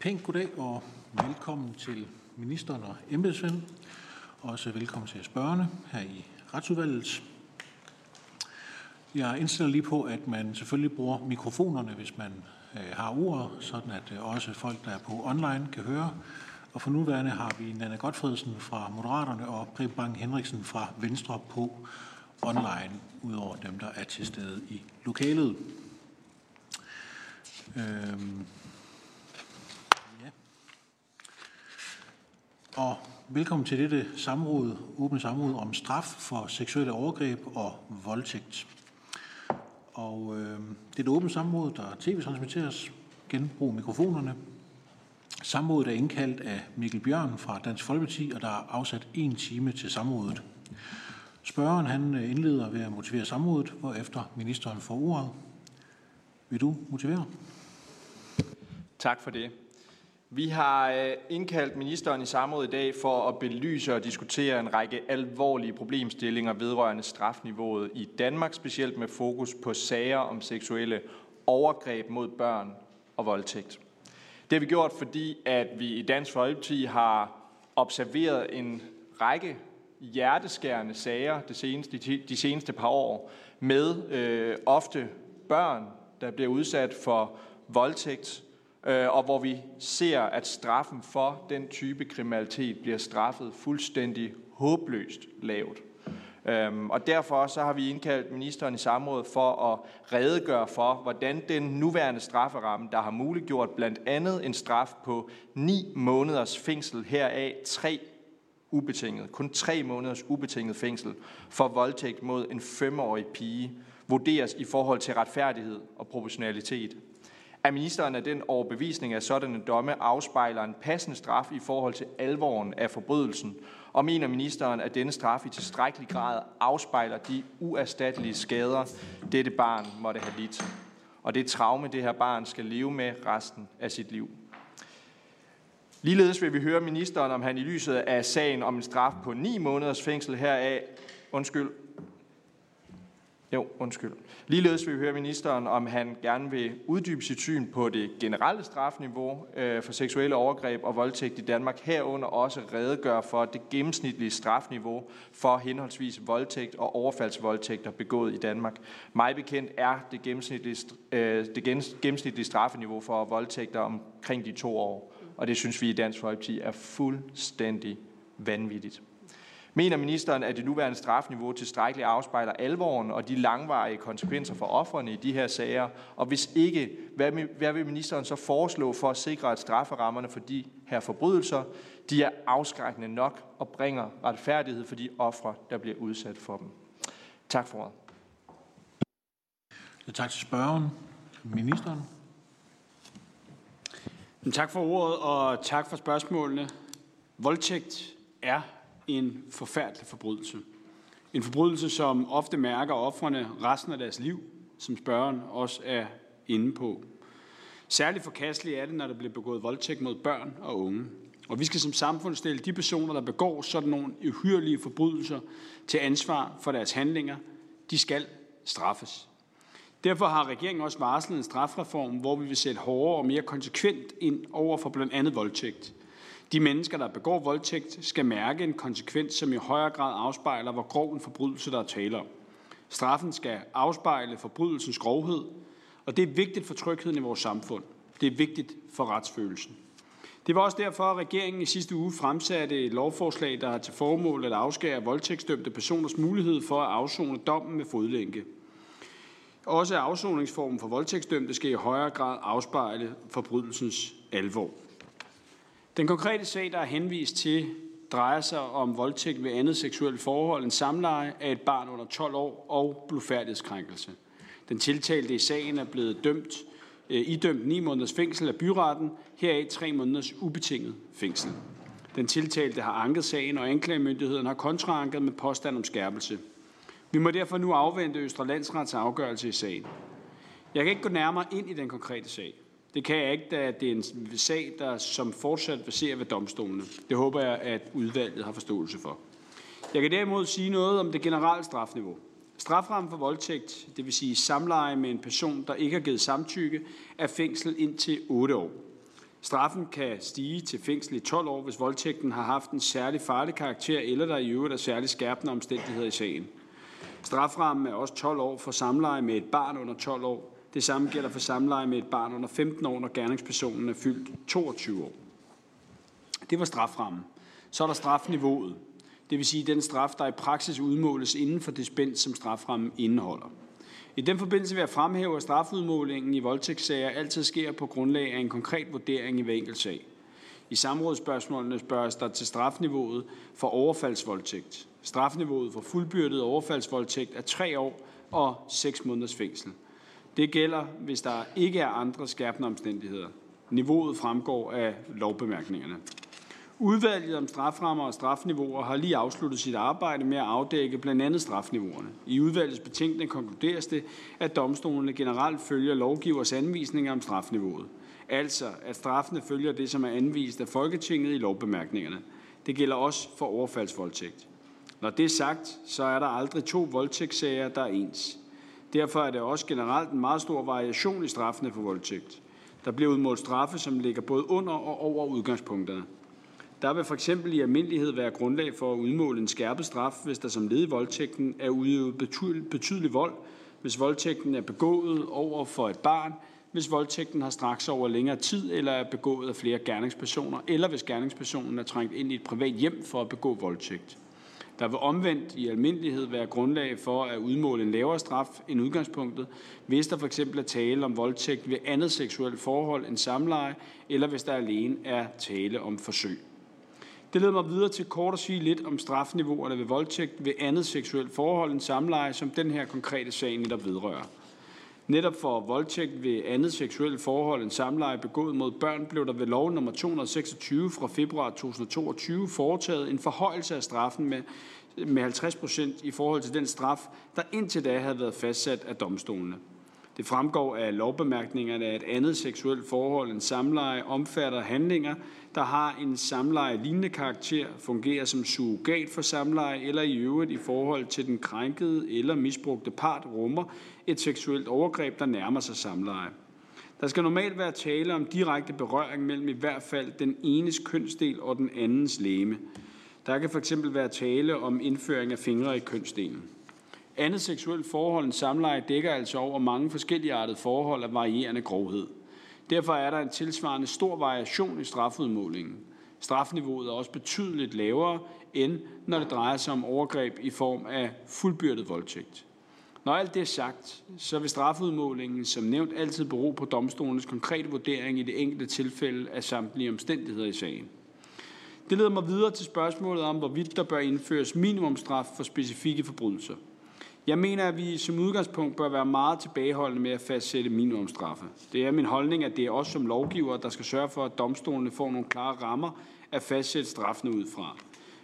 Pænt goddag og velkommen til ministeren og embedsmænd. Også velkommen til spørgerne her i retsudvalget. Jeg indstiller lige på, at man selvfølgelig bruger mikrofonerne, hvis man øh, har ordet, sådan at øh, også folk, der er på online, kan høre. Og for nuværende har vi Nana Godfredsen fra Moderaterne og Preben Bang Henriksen fra Venstre på online, udover dem, der er til stede i lokalet. Øhm, Og velkommen til dette samråd, åbne samråd om straf for seksuelle overgreb og voldtægt. Og øh, det er et åbent samråd, der tv-transmitteres. Genbrug mikrofonerne. Samrådet er indkaldt af Mikkel Bjørn fra Dansk Folkeparti, og der er afsat en time til samrådet. Spørgeren han øh, indleder ved at motivere samrådet, hvorefter ministeren får ordet. Vil du motivere? Tak for det. Vi har øh, indkaldt ministeren i samråd i dag for at belyse og diskutere en række alvorlige problemstillinger vedrørende strafniveauet i Danmark, specielt med fokus på sager om seksuelle overgreb mod børn og voldtægt. Det har vi gjort, fordi at vi i Dansk Folkeparti har observeret en række hjerteskærende sager de seneste, de seneste par år med øh, ofte børn, der bliver udsat for voldtægt, Øh, og hvor vi ser, at straffen for den type kriminalitet bliver straffet fuldstændig håbløst lavt. Øhm, og derfor så har vi indkaldt ministeren i samrådet for at redegøre for, hvordan den nuværende strafferamme, der har muliggjort blandt andet en straf på 9 måneders fængsel, heraf 3 ubetinget, kun 3 måneders ubetinget fængsel for voldtægt mod en femårig pige, vurderes i forhold til retfærdighed og proportionalitet. Er ministeren af den overbevisning, at sådanne domme afspejler en passende straf i forhold til alvoren af forbrydelsen, og mener ministeren, at denne straf i tilstrækkelig grad afspejler de uerstattelige skader, dette barn måtte have lidt, og det traume, det her barn skal leve med resten af sit liv? Ligeledes vil vi høre ministeren, om han i lyset af sagen om en straf på 9 måneders fængsel heraf, undskyld, jo, undskyld. Ligeledes vil vi høre ministeren, om han gerne vil uddybe sit syn på det generelle strafniveau øh, for seksuelle overgreb og voldtægt i Danmark, herunder også redegøre for det gennemsnitlige strafniveau for henholdsvis voldtægt og overfaldsvoldtægter begået i Danmark. Mig bekendt er det gennemsnitlige, øh, det gennemsnitlige strafniveau for voldtægter omkring de to år, og det synes vi i Dansk Folkeparti er fuldstændig vanvittigt. Mener ministeren, at det nuværende strafniveau tilstrækkeligt afspejler alvoren og de langvarige konsekvenser for offerne i de her sager? Og hvis ikke, hvad vil ministeren så foreslå for at sikre, at strafferammerne for de her forbrydelser de er afskrækkende nok og bringer retfærdighed for de ofre, der bliver udsat for dem? Tak for ordet. Tak til spørgeren. Ministeren. Tak for ordet, og tak for spørgsmålene. Voldtægt er en forfærdelig forbrydelse. En forbrydelse, som ofte mærker offrene resten af deres liv, som spørgeren også er inde på. Særligt forkasteligt er det, når der bliver begået voldtægt mod børn og unge. Og vi skal som samfund stille de personer, der begår sådan nogle uhyrlige forbrydelser til ansvar for deres handlinger. De skal straffes. Derfor har regeringen også varslet en strafreform, hvor vi vil sætte hårdere og mere konsekvent ind over for blandt andet voldtægt. De mennesker, der begår voldtægt, skal mærke en konsekvens, som i højere grad afspejler, hvor grov en forbrydelse, der er tale om. Straffen skal afspejle forbrydelsens grovhed, og det er vigtigt for trygheden i vores samfund. Det er vigtigt for retsfølelsen. Det var også derfor, at regeringen i sidste uge fremsatte et lovforslag, der har til formål at afskære voldtægtsdømte personers mulighed for at afzone dommen med fodlænke. Også afsoningsformen for voldtægtsdømte skal i højere grad afspejle forbrydelsens alvor. Den konkrete sag, der er henvist til, drejer sig om voldtægt ved andet seksuelt forhold end samleje af et barn under 12 år og blufærdighedskrænkelse. Den tiltalte i sagen er blevet dømt, øh, idømt 9 måneders fængsel af byretten, heraf 3 måneders ubetinget fængsel. Den tiltalte har anket sagen, og anklagemyndigheden har kontraanket med påstand om skærpelse. Vi må derfor nu afvente Østre Landsrets afgørelse i sagen. Jeg kan ikke gå nærmere ind i den konkrete sag. Det kan jeg ikke, da det er en sag, der som fortsat baserer ved domstolene. Det håber jeg, at udvalget har forståelse for. Jeg kan derimod sige noget om det generelle strafniveau. Straframmen for voldtægt, det vil sige samleje med en person, der ikke har givet samtykke, er fængsel indtil 8 år. Straffen kan stige til fængsel i 12 år, hvis voldtægten har haft en særlig farlig karakter, eller der i øvrigt er særlig skærpende omstændigheder i sagen. Straframmen er også 12 år for samleje med et barn under 12 år. Det samme gælder for samleje med et barn under 15 år, når gerningspersonen er fyldt 22 år. Det var straframmen. Så er der strafniveauet. Det vil sige den straf, der i praksis udmåles inden for det spænd, som straframmen indeholder. I den forbindelse vil jeg fremhæve, at strafudmålingen i voldtægtssager altid sker på grundlag af en konkret vurdering i hver enkelt sag. I samrådsspørgsmålene spørges der til strafniveauet for overfaldsvoldtægt. Strafniveauet for fuldbyrdet overfaldsvoldtægt er tre år og 6 måneders fængsel. Det gælder, hvis der ikke er andre skærpende omstændigheder. Niveauet fremgår af lovbemærkningerne. Udvalget om straframmer og strafniveauer har lige afsluttet sit arbejde med at afdække blandt andet strafniveauerne. I udvalgets betænkning konkluderes det, at domstolene generelt følger lovgivers anvisninger om strafniveauet. Altså, at straffene følger det, som er anvist af Folketinget i lovbemærkningerne. Det gælder også for overfaldsvoldtægt. Når det er sagt, så er der aldrig to voldtægtssager, der er ens. Derfor er der også generelt en meget stor variation i straffene for voldtægt. Der bliver udmålt straffe, som ligger både under og over udgangspunkterne. Der vil for eksempel i almindelighed være grundlag for at udmåle en skærpet straf, hvis der som led i voldtægten er udøvet betydelig vold, hvis voldtægten er begået over for et barn, hvis voldtægten har straks over længere tid eller er begået af flere gerningspersoner, eller hvis gerningspersonen er trængt ind i et privat hjem for at begå voldtægt. Der vil omvendt i almindelighed være grundlag for at udmåle en lavere straf end udgangspunktet, hvis der f.eks. er tale om voldtægt ved andet seksuelt forhold end samleje, eller hvis der alene er tale om forsøg. Det leder mig videre til kort at sige lidt om strafniveauerne ved voldtægt ved andet seksuelt forhold end samleje, som den her konkrete sag netop vedrører. Netop for voldtægt ved andet seksuelt forhold end samleje begået mod børn blev der ved lov nummer 226 fra februar 2022 foretaget en forhøjelse af straffen med, med 50 procent i forhold til den straf, der indtil da havde været fastsat af domstolene. Det fremgår af lovbemærkningerne, at andet seksuelt forhold end samleje omfatter handlinger, der har en samleje lignende karakter, fungerer som surrogat for samleje eller i øvrigt i forhold til den krænkede eller misbrugte part rummer et seksuelt overgreb, der nærmer sig samleje. Der skal normalt være tale om direkte berøring mellem i hvert fald den enes kønsdel og den andens læme. Der kan fx være tale om indføring af fingre i kønsdelen. Andet seksuelt forhold end samleje dækker altså over mange forskellige artede forhold af varierende grovhed. Derfor er der en tilsvarende stor variation i strafudmålingen. Strafniveauet er også betydeligt lavere, end når det drejer sig om overgreb i form af fuldbyrdet voldtægt. Når alt det er sagt, så vil strafudmålingen som nævnt altid bero på domstolens konkrete vurdering i det enkelte tilfælde af samtlige omstændigheder i sagen. Det leder mig videre til spørgsmålet om, hvorvidt der bør indføres minimumstraf for specifikke forbrydelser. Jeg mener, at vi som udgangspunkt bør være meget tilbageholdende med at fastsætte minimumstraffe. Det er min holdning, at det er os som lovgiver, der skal sørge for, at domstolene får nogle klare rammer at fastsætte straffene ud fra.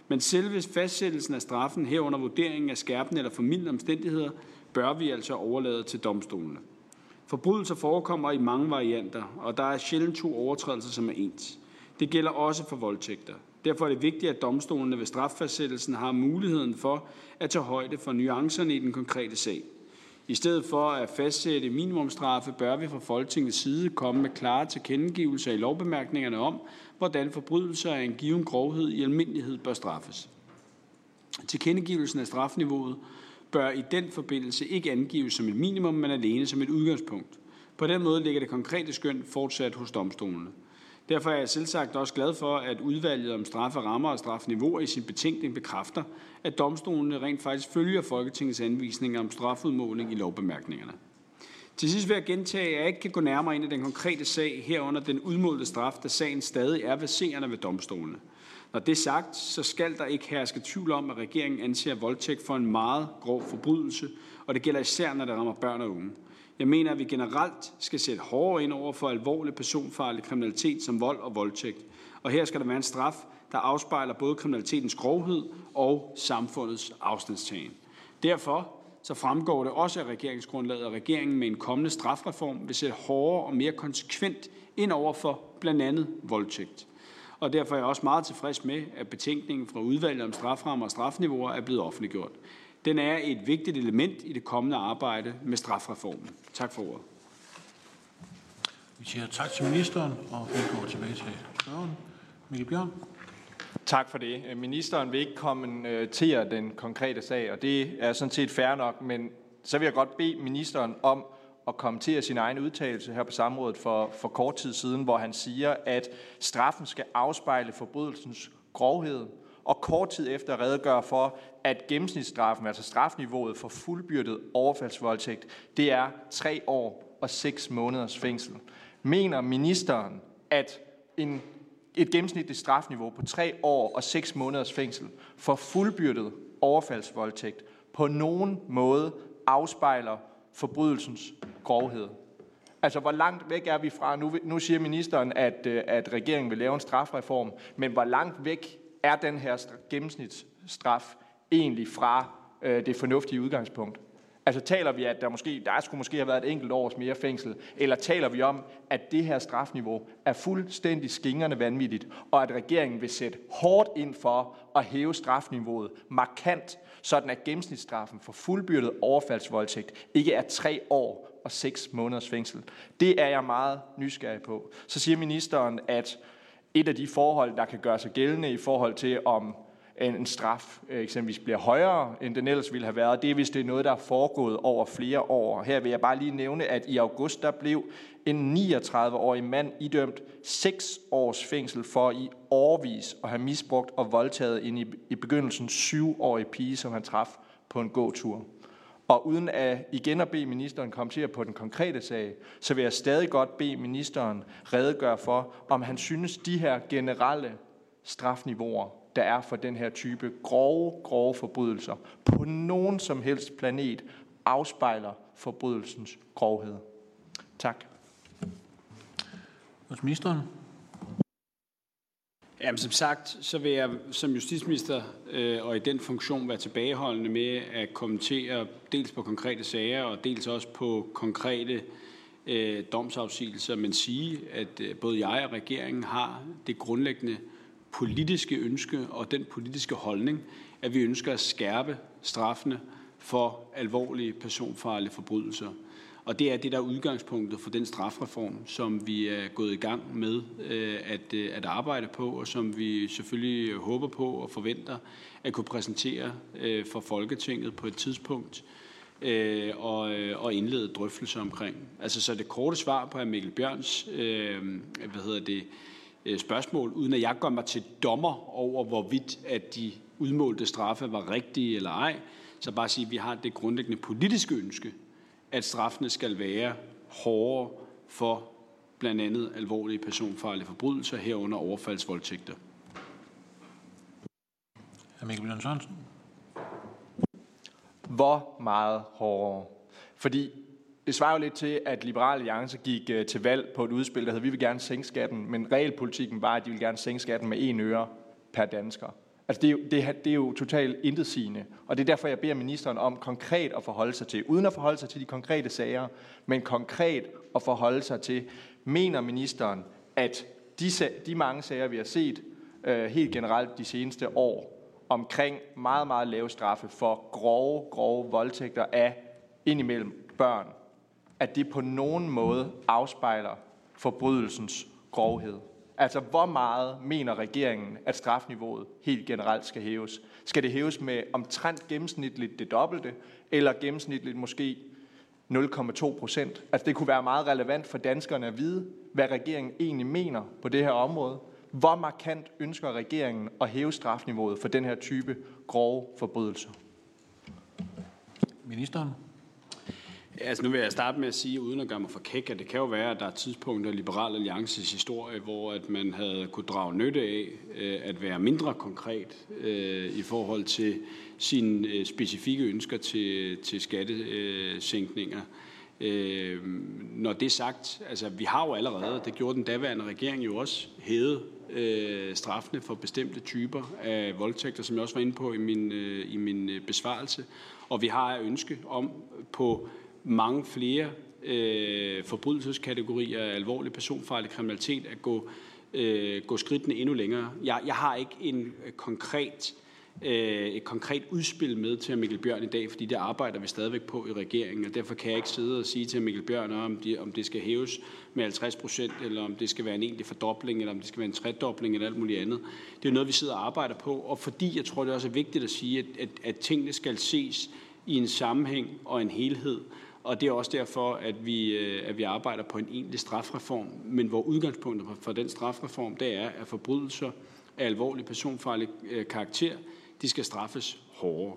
Men selve fastsættelsen af straffen herunder vurderingen af skærpende eller formidlende omstændigheder, bør vi altså overlade til domstolene. Forbrydelser forekommer i mange varianter, og der er sjældent to overtrædelser, som er ens. Det gælder også for voldtægter. Derfor er det vigtigt, at domstolene ved straffastsættelsen har muligheden for at tage højde for nuancerne i den konkrete sag. I stedet for at fastsætte minimumstraffe, bør vi fra Folketingets side komme med klare tilkendegivelser i lovbemærkningerne om, hvordan forbrydelser af en given grovhed i almindelighed bør straffes. Tilkendegivelsen af strafniveauet bør i den forbindelse ikke angives som et minimum, men alene som et udgangspunkt. På den måde ligger det konkrete skøn fortsat hos domstolene. Derfor er jeg selvsagt også glad for, at udvalget om strafferammer og strafniveauer i sin betænkning bekræfter, at domstolene rent faktisk følger Folketingets anvisninger om strafudmåling i lovbemærkningerne. Til sidst vil jeg gentage, at jeg ikke kan gå nærmere ind i den konkrete sag herunder den udmålte straf, da sagen stadig er baserende ved domstolene. Når det er sagt, så skal der ikke herske tvivl om, at regeringen anser voldtægt for en meget grov forbrydelse, og det gælder især, når det rammer børn og unge. Jeg mener, at vi generelt skal sætte hårdere ind over for alvorlig personfarlig kriminalitet som vold og voldtægt. Og her skal der være en straf, der afspejler både kriminalitetens grovhed og samfundets afstandstagen. Derfor så fremgår det også af regeringsgrundlaget, at regeringen med en kommende strafreform vil sætte hårdere og mere konsekvent ind over for blandt andet voldtægt. Og derfor er jeg også meget tilfreds med, at betænkningen fra udvalget om straframmer og strafniveauer er blevet offentliggjort. Den er et vigtigt element i det kommende arbejde med strafreformen. Tak for ordet. Vi siger tak til ministeren, og vi går tilbage til spørgen. Mikkel Bjørn. Tak for det. Ministeren vil ikke kommentere den konkrete sag, og det er sådan set fair nok, men så vil jeg godt bede ministeren om at kommentere sin egen udtalelse her på samrådet for, for kort tid siden, hvor han siger, at straffen skal afspejle forbrydelsens grovhed, og kort tid efter redegør for, at gennemsnitsstraffen, altså strafniveauet for fuldbyrdet overfaldsvoldtægt, det er tre år og seks måneders fængsel. Mener ministeren, at en, et gennemsnitligt strafniveau på tre år og seks måneders fængsel for fuldbyrdet overfaldsvoldtægt på nogen måde afspejler forbrydelsens grovhed. Altså, hvor langt væk er vi fra? Nu, nu siger ministeren, at, øh, at regeringen vil lave en strafreform, men hvor langt væk er den her gennemsnitsstraf egentlig fra øh, det fornuftige udgangspunkt? Altså taler vi, at der, måske, der skulle måske have været et enkelt års mere fængsel, eller taler vi om, at det her strafniveau er fuldstændig skingerne vanvittigt, og at regeringen vil sætte hårdt ind for at hæve strafniveauet markant, sådan at gennemsnitsstraffen for fuldbyrdet overfaldsvoldtægt ikke er tre år og seks måneders fængsel. Det er jeg meget nysgerrig på. Så siger ministeren, at et af de forhold, der kan gøre sig gældende i forhold til, om en straf øh, eksempelvis bliver højere, end den ellers ville have været. Det er, hvis det er noget, der er foregået over flere år. Her vil jeg bare lige nævne, at i august der blev en 39-årig mand idømt 6 års fængsel for i årvis at have misbrugt og voldtaget en i, i begyndelsen 7-årig pige, som han traf på en gåtur. Og uden at igen at bede ministeren kommentere på den konkrete sag, så vil jeg stadig godt bede ministeren redegøre for, om han synes, de her generelle strafniveauer der er for den her type grove, grove forbrydelser på nogen som helst planet afspejler forbrydelsens grovhed. Tak. Hos ministeren. Jamen, som sagt, så vil jeg som justitsminister øh, og i den funktion være tilbageholdende med at kommentere dels på konkrete sager og dels også på konkrete øh, domsafsigelser, men sige, at øh, både jeg og regeringen har det grundlæggende politiske ønske og den politiske holdning, at vi ønsker at skærpe straffene for alvorlige personfarlige forbrydelser. Og det er det, der er udgangspunktet for den strafreform, som vi er gået i gang med øh, at, øh, at arbejde på, og som vi selvfølgelig håber på og forventer at kunne præsentere øh, for Folketinget på et tidspunkt og, og indlede drøftelser omkring. Altså så det korte svar på hr. Mikkel Bjørns øh, hvad hedder det, spørgsmål, uden at jeg gør mig til dommer over, hvorvidt at de udmålte straffe var rigtige eller ej. Så bare sige, at vi har det grundlæggende politiske ønske, at straffene skal være hårdere for blandt andet alvorlige personfarlige forbrydelser herunder overfaldsvoldtægter. Mikkel Bjørn Sørensen. Hvor meget hårdere? Fordi det svarer jo lidt til, at Liberal Alliance gik øh, til valg på et udspil, der hedder, vi vil gerne sænke skatten, men regelpolitikken var, at de vil gerne sænke skatten med en øre per dansker. Altså det er, jo, det, det er jo totalt intetsigende, og det er derfor, jeg beder ministeren om konkret at forholde sig til, uden at forholde sig til de konkrete sager, men konkret at forholde sig til, mener ministeren, at de, de mange sager, vi har set øh, helt generelt de seneste år, omkring meget, meget lave straffe for grove, grove voldtægter af indimellem børn, at det på nogen måde afspejler forbrydelsens grovhed. Altså, hvor meget mener regeringen, at strafniveauet helt generelt skal hæves? Skal det hæves med omtrent gennemsnitligt det dobbelte, eller gennemsnitligt måske 0,2 procent? Altså, det kunne være meget relevant for danskerne at vide, hvad regeringen egentlig mener på det her område. Hvor markant ønsker regeringen at hæve strafniveauet for den her type grove forbrydelser? Ministeren? Altså nu vil jeg starte med at sige, uden at gøre mig for kæk, at det kan jo være, at der er tidspunkter i Liberal Alliances historie, hvor at man havde kunne drage nytte af øh, at være mindre konkret øh, i forhold til sine øh, specifikke ønsker til, til skattesænkninger. Øh, når det er sagt, altså vi har jo allerede, det gjorde den daværende regering jo også, hævet øh, straffene for bestemte typer af voldtægter, som jeg også var inde på i min, øh, i min øh, besvarelse. Og vi har et ønske om på mange flere øh, forbrydelseskategorier af alvorlig personfarlig kriminalitet at gå, øh, gå skridtene endnu længere. Jeg, jeg har ikke en øh, konkret øh, et konkret udspil med til Mikkel Bjørn i dag, fordi det arbejder vi stadigvæk på i regeringen, og derfor kan jeg ikke sidde og sige til Mikkel Bjørn, om, de, om det skal hæves med 50 procent, eller om det skal være en egentlig fordobling, eller om det skal være en tredobling, eller alt muligt andet. Det er noget, vi sidder og arbejder på, og fordi jeg tror, det også er vigtigt at sige, at, at, at tingene skal ses i en sammenhæng og en helhed, og det er også derfor, at vi, øh, at vi arbejder på en egentlig strafreform, men hvor udgangspunktet for den strafreform, det er, at forbrydelser af alvorlig personfarlig øh, karakter, de skal straffes hårdere.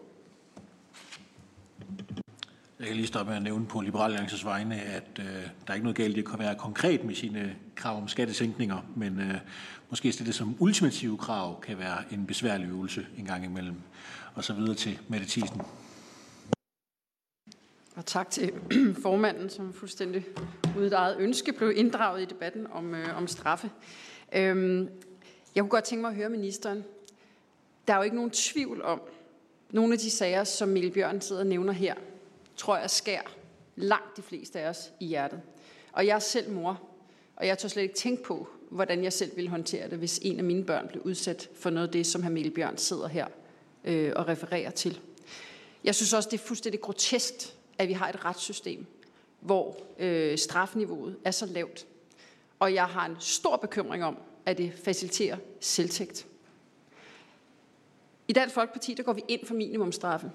Jeg kan lige stoppe med at nævne på Liberal Alliances vegne, at øh, der er ikke noget galt i at være konkret med sine krav om skattesænkninger, men øh, måske stille det som ultimative krav kan være en besværlig øvelse en gang imellem. Og så videre til Mette Thiesen. Og tak til formanden, som fuldstændig uden eget ønske blev inddraget i debatten om, øh, om straffe. Øhm, jeg kunne godt tænke mig at høre ministeren. Der er jo ikke nogen tvivl om, nogle af de sager, som Mikkel Bjørn sidder og nævner her, tror jeg skær langt de fleste af os i hjertet. Og jeg er selv mor, og jeg tør slet ikke tænke på, hvordan jeg selv ville håndtere det, hvis en af mine børn blev udsat for noget af det, som hr. Mikkel Bjørn sidder her øh, og refererer til. Jeg synes også, det er fuldstændig grotesk, at vi har et retssystem, hvor øh, strafniveauet er så lavt. Og jeg har en stor bekymring om, at det faciliterer selvtægt. I Dansk Folkeparti der går vi ind for minimumstraffe,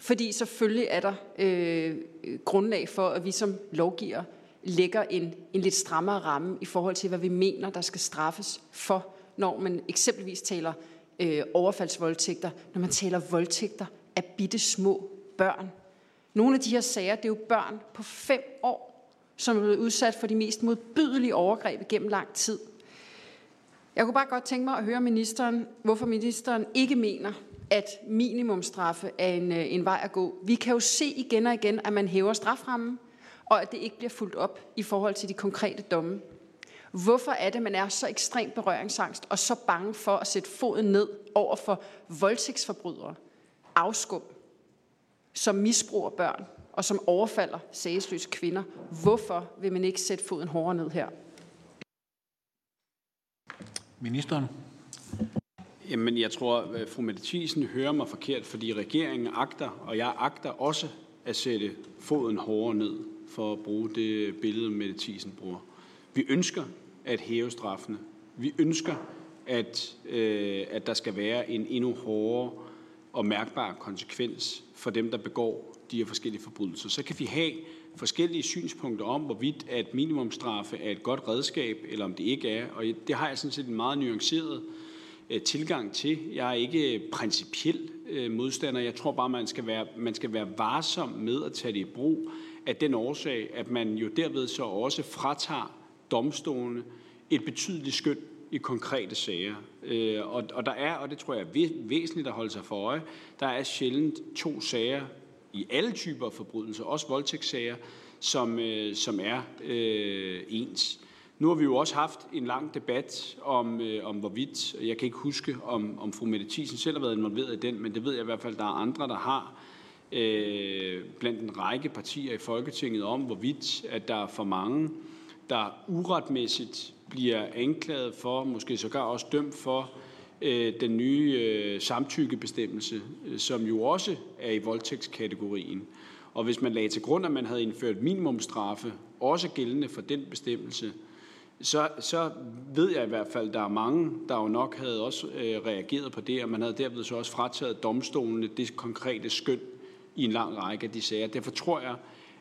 fordi selvfølgelig er der øh, grundlag for, at vi som lovgiver lægger en, en lidt strammere ramme i forhold til, hvad vi mener, der skal straffes for, når man eksempelvis taler øh, overfaldsvoldtægter, når man taler voldtægter af bitte små børn. Nogle af de her sager, det er jo børn på fem år, som er blevet udsat for de mest modbydelige overgreb gennem lang tid. Jeg kunne bare godt tænke mig at høre ministeren, hvorfor ministeren ikke mener, at minimumstraffe er en, øh, en vej at gå. Vi kan jo se igen og igen, at man hæver straframmen, og at det ikke bliver fuldt op i forhold til de konkrete domme. Hvorfor er det, man er så ekstremt berøringsangst og så bange for at sætte foden ned over for voldtægtsforbrydere, afskum, som misbruger børn og som overfalder sagesløse kvinder? Hvorfor vil man ikke sætte foden hårdere ned her? Ministeren. Jamen, jeg tror, at fru Mette Thiesen hører mig forkert, fordi regeringen agter, og jeg agter også at sætte foden hårdere ned, for at bruge det billede, Mette Thiesen bruger. Vi ønsker at hæve straffene. Vi ønsker, at, øh, at der skal være en endnu hårdere og mærkbar konsekvens for dem, der begår de her forskellige forbrydelser. Så kan vi have forskellige synspunkter om, hvorvidt at minimumstraffe er et godt redskab, eller om det ikke er. Og det har jeg sådan set en meget nuanceret øh, tilgang til. Jeg er ikke øh, principiel øh, modstander. Jeg tror bare, man skal, være, man skal være varsom med at tage det i brug af den årsag, at man jo derved så også fratager domstolene et betydeligt skøn i konkrete sager. Øh, og, og der er, og det tror jeg er væsentligt at holde sig for øje, der er sjældent to sager i alle typer af forbrydelser, også voldtægtssager, som, øh, som er øh, ens. Nu har vi jo også haft en lang debat om, øh, om hvorvidt, jeg kan ikke huske, om, om fru Mette Thiesen selv har været involveret i den, men det ved jeg i hvert fald, der er andre, der har øh, blandt en række partier i Folketinget om, hvorvidt at der er for mange, der uretmæssigt bliver anklaget for, måske sågar også dømt for, øh, den nye øh, samtykkebestemmelse, øh, som jo også er i voldtægtskategorien. Og hvis man lagde til grund, at man havde indført minimumstraffe, også gældende for den bestemmelse, så, så ved jeg i hvert fald, at der er mange, der jo nok havde også øh, reageret på det, og man havde derved så også frataget domstolene det konkrete skøn i en lang række af de sager. Derfor tror jeg,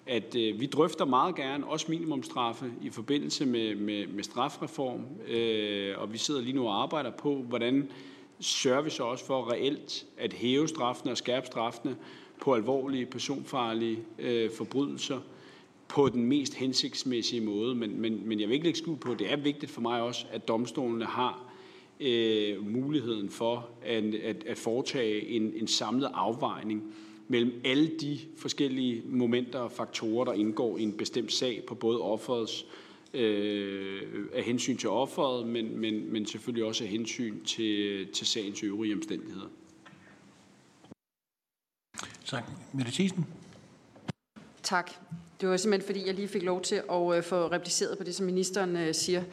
at øh, vi drøfter meget gerne også minimumstraffe i forbindelse med, med, med strafreform, øh, og vi sidder lige nu og arbejder på, hvordan sørger vi så også for reelt at hæve straffene og skærpe straffene på alvorlige personfarlige øh, forbrydelser på den mest hensigtsmæssige måde. Men, men, men jeg vil ikke lægge skud på, det er vigtigt for mig også, at domstolene har øh, muligheden for at, at, at foretage en, en samlet afvejning mellem alle de forskellige momenter og faktorer, der indgår i en bestemt sag på både offerets øh, af hensyn til offeret, men, men, men selvfølgelig også af hensyn til, til sagens øvrige omstændigheder. Tak. Mette Thiesen. Tak. Det var simpelthen fordi, jeg lige fik lov til at øh, få repliceret på det, som ministeren øh, siger.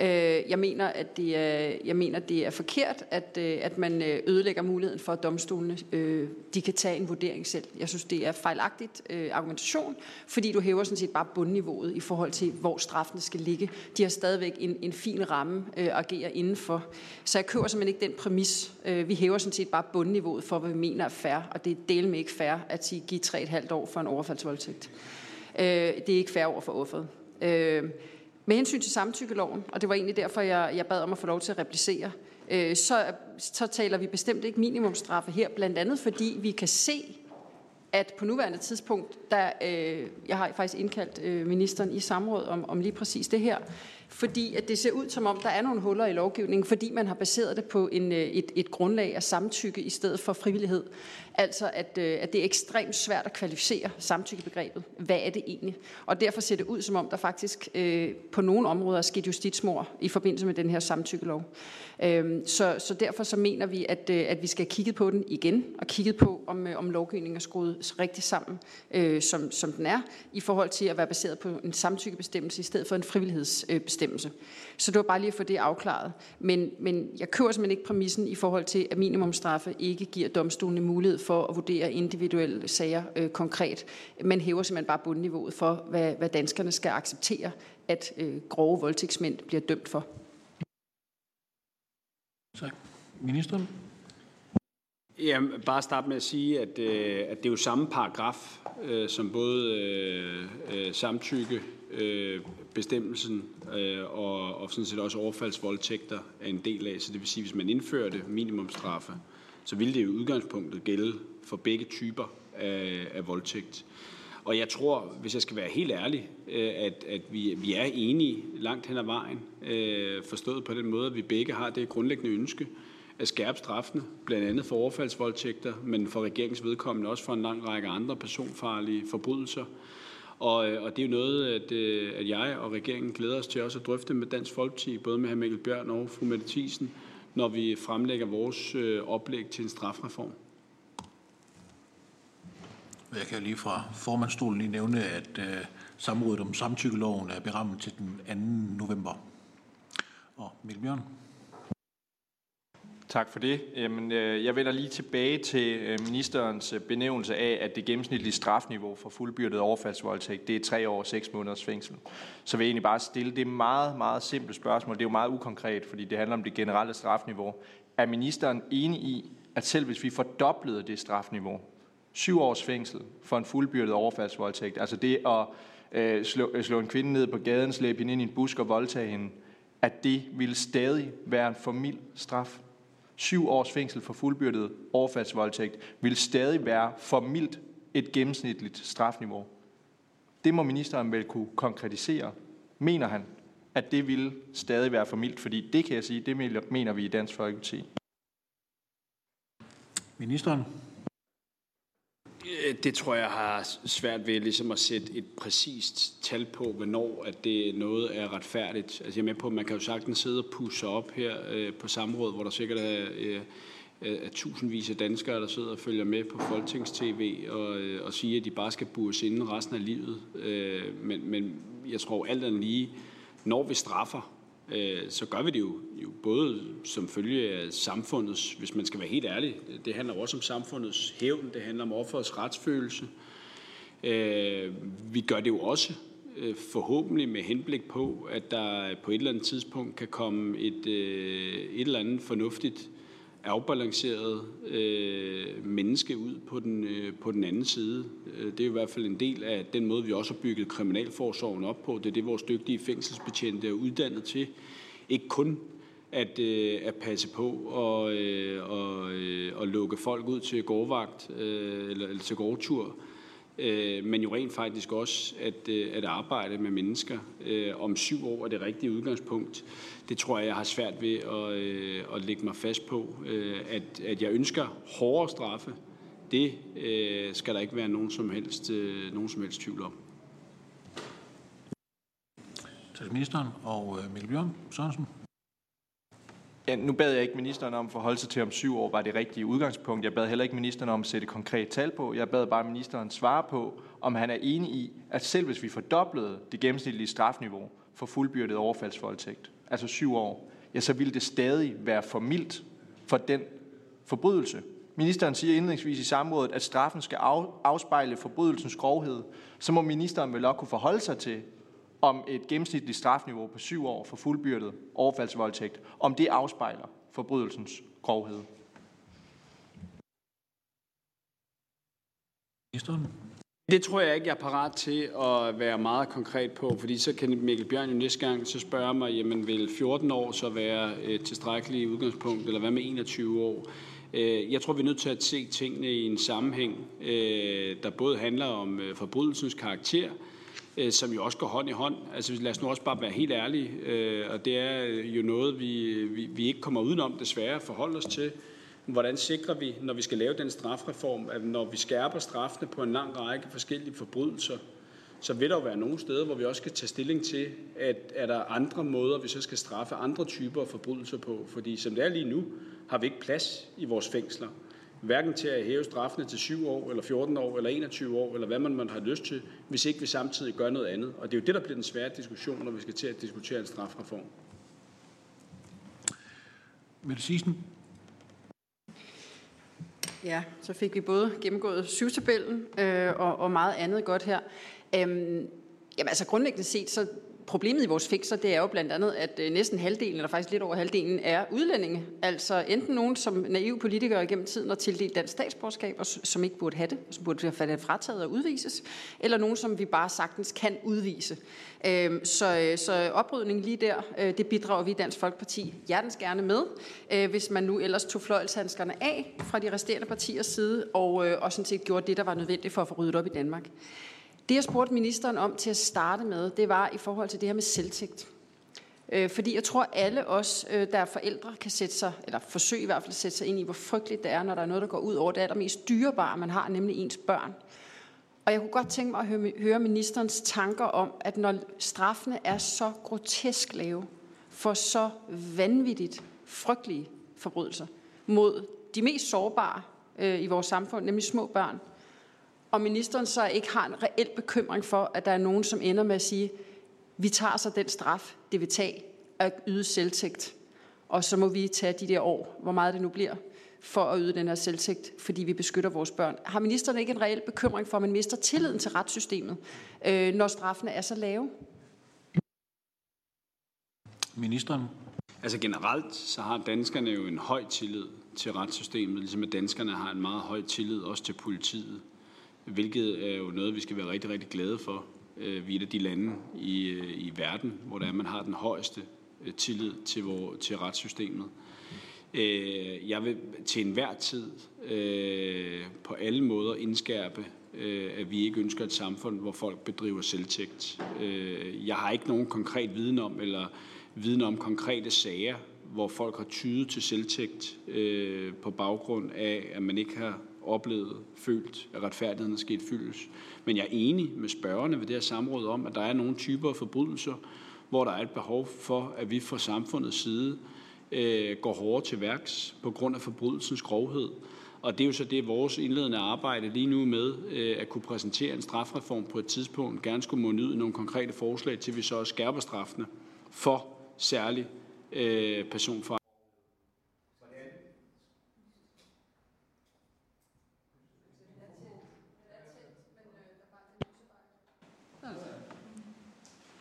Øh, jeg mener, at det er, jeg mener, det er forkert, at, øh, at man øh, ødelægger muligheden for, at domstolene øh, de kan tage en vurdering selv. Jeg synes, det er fejlagtigt argumentation, fordi du hæver sådan set bare bundniveauet i forhold til, hvor straffen skal ligge. De har stadigvæk en, en fin ramme at agere indenfor. Så jeg køber simpelthen ikke den præmis. Vi hæver sådan set bare bundniveauet for, hvad vi mener er fair, og det er del med ikke fair at sige, give 3,5 år for en overfaldsvoldtægt. Øh, det er ikke fair over for offeret. Øh, med hensyn til samtykkeloven, og det var egentlig derfor, jeg, jeg bad om at få lov til at replicere, øh, så, så taler vi bestemt ikke minimumstraffe her, blandt andet fordi vi kan se, at på nuværende tidspunkt, der, øh, jeg har faktisk indkaldt øh, ministeren i samråd om, om lige præcis det her, fordi at det ser ud som om, der er nogle huller i lovgivningen, fordi man har baseret det på en, øh, et, et grundlag af samtykke i stedet for frivillighed. Altså, at, øh, at det er ekstremt svært at kvalificere samtykkebegrebet. Hvad er det egentlig? Og derfor ser det ud som om, der faktisk øh, på nogle områder er sket justitsmord i forbindelse med den her samtykkelov. Øh, så, så derfor så mener vi, at, øh, at vi skal kigge på den igen, og kigge på, om, øh, om lovgivningen er skruet rigtig sammen, øh, som, som den er, i forhold til at være baseret på en samtykkebestemmelse i stedet for en frivillighedsbestemmelse. Så det var bare lige at få det afklaret. Men, men jeg kører simpelthen ikke præmissen i forhold til, at minimumstraffe ikke giver domstolene mulighed for at vurdere individuelle sager øh, konkret, men hæver simpelthen bare bundniveauet for, hvad, hvad danskerne skal acceptere, at øh, grove voldtægtsmænd bliver dømt for. Tak. Ministeren? Ja, bare starte med at sige, at, øh, at det er jo samme paragraf, øh, som både øh, øh, samtykke, øh, bestemmelsen øh, og, og sådan set også overfaldsvoldtægter er en del af. Så det vil sige, at hvis man indførte minimumstraffe, så ville det i udgangspunktet gælde for begge typer af, af voldtægt. Og jeg tror, hvis jeg skal være helt ærlig, øh, at, at vi, vi er enige langt hen ad vejen, øh, forstået på den måde, at vi begge har det grundlæggende ønske at skærpe straffene, blandt andet for overfaldsvoldtægter, men for regeringens vedkommende også for en lang række andre personfarlige forbrydelser. Og, øh, og det er jo noget, at, øh, at jeg og regeringen glæder os til også at drøfte med Dansk Folkeparti, både med hr. Mikkel Bjørn og fru Mette Thiesen, når vi fremlægger vores øh, oplæg til en strafreform. Jeg kan lige fra formandstolen lige nævne, at uh, samrådet om samtykkeloven er berammet til den 2. november. Og Mikkel Bjørn. Tak for det. Jamen, øh, jeg vender lige tilbage til øh, ministerens øh, benævnelse af, at det gennemsnitlige strafniveau for fuldbyrdet overfaldsvoldtægt, det er tre år og seks måneders fængsel. Så vil jeg egentlig bare stille det meget, meget simple spørgsmål. Det er jo meget ukonkret, fordi det handler om det generelle strafniveau. Er ministeren enig i, at selv hvis vi fordoblede det strafniveau, syv års fængsel for en fuldbyrdet overfaldsvoldtægt. Altså det at øh, slå, slå en kvinde ned på gaden, slæbe hende ind i en busk og voldtage hende, at det ville stadig være en formid straf. Syv års fængsel for fuldbyrdet overfaldsvoldtægt vil stadig være for mildt et gennemsnitligt strafniveau. Det må ministeren vel kunne konkretisere. Mener han, at det vil stadig være for mildt? Fordi det kan jeg sige, det mener vi i Dansk Folkeparti. Ministeren? Øh, det tror jeg har svært ved ligesom at sætte et præcist tal på, hvornår at det noget er retfærdigt. Altså jeg er med på, at man kan jo sagtens sidde og pusse op her øh, på samrådet, hvor der sikkert er, øh, er tusindvis af danskere, der sidder og følger med på Folketings-TV og, øh, og siger, at de bare skal bures inden resten af livet. Øh, men, men jeg tror alt andet lige, når vi straffer, øh, så gør vi det jo, jo både som følge af samfundets, hvis man skal være helt ærlig, det handler også om samfundets hævn, det handler om offerets retsfølelse. Øh, vi gør det jo også øh, forhåbentlig med henblik på, at der på et eller andet tidspunkt kan komme et, øh, et eller andet fornuftigt afbalanceret øh, menneske ud på den, øh, på den anden side. Øh, det er i hvert fald en del af den måde, vi også har bygget kriminalforsorgen op på. Det er det, vores dygtige fængselsbetjente er uddannet til. Ikke kun at, øh, at passe på og, øh, og, øh, og lukke folk ud til gårdvagt øh, eller, eller til gårdtur, øh, Øh, men jo rent faktisk også at, øh, at arbejde med mennesker. Øh, om syv år er det rigtige udgangspunkt. Det tror jeg, jeg har svært ved at, øh, at lægge mig fast på. Øh, at, at jeg ønsker hårdere straffe, det øh, skal der ikke være nogen som helst, øh, nogen som helst tvivl om. Tak ministeren og øh, Mikkel Bjørn Sørensen. Ja, nu bad jeg ikke ministeren om at forholde sig til, om syv år var det rigtige udgangspunkt. Jeg bad heller ikke ministeren om at sætte konkret tal på. Jeg bad bare ministeren svare på, om han er enig i, at selv hvis vi fordoblede det gennemsnitlige strafniveau for fuldbyrdet overfaldsvoldtægt, altså syv år, ja, så ville det stadig være for mildt for den forbrydelse. Ministeren siger indledningsvis i samrådet, at straffen skal afspejle forbrydelsens grovhed. Så må ministeren vel også kunne forholde sig til, om et gennemsnitligt strafniveau på syv år for fuldbyrdet overfaldsvoldtægt, om det afspejler forbrydelsens grovhed. Det tror jeg ikke, jeg er parat til at være meget konkret på, fordi så kan Mikkel Bjørn jo næste gang så spørge mig, jamen vil 14 år så være et tilstrækkeligt udgangspunkt, eller hvad med 21 år? Øh, jeg tror, vi er nødt til at se tingene i en sammenhæng, øh, der både handler om øh, forbrydelsens karakter, Øh, som jo også går hånd i hånd. Altså lad os nu også bare være helt ærlige, øh, og det er jo noget, vi, vi, vi ikke kommer udenom desværre at forholde os til. Hvordan sikrer vi, når vi skal lave den strafreform, at når vi skærper straffene på en lang række forskellige forbrydelser, så vil der jo være nogle steder, hvor vi også skal tage stilling til, at er der andre måder, vi så skal straffe andre typer af forbrydelser på. Fordi som det er lige nu, har vi ikke plads i vores fængsler hverken til at hæve straffene til 7 år, eller 14 år, eller 21 år, eller hvad man måtte have lyst til, hvis ikke vi samtidig gør noget andet. Og det er jo det, der bliver den svære diskussion, når vi skal til at diskutere en strafreform. Mette. Ja, så fik vi både gennemgået syvtabellen øh, og, og meget andet godt her. Øhm, jamen altså grundlæggende set, så problemet i vores fængsler, det er jo blandt andet, at øh, næsten halvdelen, eller faktisk lidt over halvdelen, er udlændinge. Altså enten nogen, som naive politikere gennem tiden har tildelt dansk statsborgerskab, og som ikke burde have det, og som burde have frataget og udvises, eller nogen, som vi bare sagtens kan udvise. Øhm, så, øh, så oprydningen lige der, øh, det bidrager vi i Dansk Folkeparti hjertens gerne med, hvis man nu ellers tog fløjelshandskerne af fra de resterende partiers side, og, og sådan set gjorde det, der var nødvendigt for at få ryddet op i Danmark. Det, jeg spurgte ministeren om til at starte med, det var i forhold til det her med selvtægt. Øh, fordi jeg tror, alle os, øh, der er forældre, kan sætte sig, eller forsøge i hvert fald at sætte sig ind i, hvor frygteligt det er, når der er noget, der går ud over det allermest dyrebare, man har, nemlig ens børn. Og jeg kunne godt tænke mig at høre, ministerens tanker om, at når straffene er så grotesk lave for så vanvittigt frygtelige forbrydelser mod de mest sårbare øh, i vores samfund, nemlig små børn, og ministeren så ikke har en reel bekymring for, at der er nogen, som ender med at sige, vi tager så den straf, det vil tage at yde selvtægt, og så må vi tage de der år, hvor meget det nu bliver, for at yde den her selvtægt, fordi vi beskytter vores børn. Har ministeren ikke en reel bekymring for, at man mister tilliden til retssystemet, øh, når straffene er så lave? Ministeren. Altså generelt, så har danskerne jo en høj tillid til retssystemet, ligesom at danskerne har en meget høj tillid også til politiet hvilket er jo noget, vi skal være rigtig, rigtig glade for. Øh, vi er et af de lande i, øh, i verden, hvor der er, man har den højeste øh, tillid til, vor, til retssystemet. Jeg vil til enhver tid på alle måder indskærpe, at vi ikke ønsker et samfund, hvor folk bedriver selvtægt. Jeg har ikke nogen konkret viden om, eller viden om konkrete sager, hvor folk har tydet til selvtægt på baggrund af, at man ikke har oplevet, følt, at retfærdigheden er sket fyldes. Men jeg er enig med spørgerne ved det her samråd om, at der er nogle typer af forbrydelser, hvor der er et behov for, at vi fra samfundets side øh, går hårdere til værks på grund af forbrydelsens grovhed. Og det er jo så det, vores indledende arbejde lige nu med øh, at kunne præsentere en strafreform på et tidspunkt gerne skulle munde ud i nogle konkrete forslag til, vi så også skærper straffene for særlig øh, personfarlig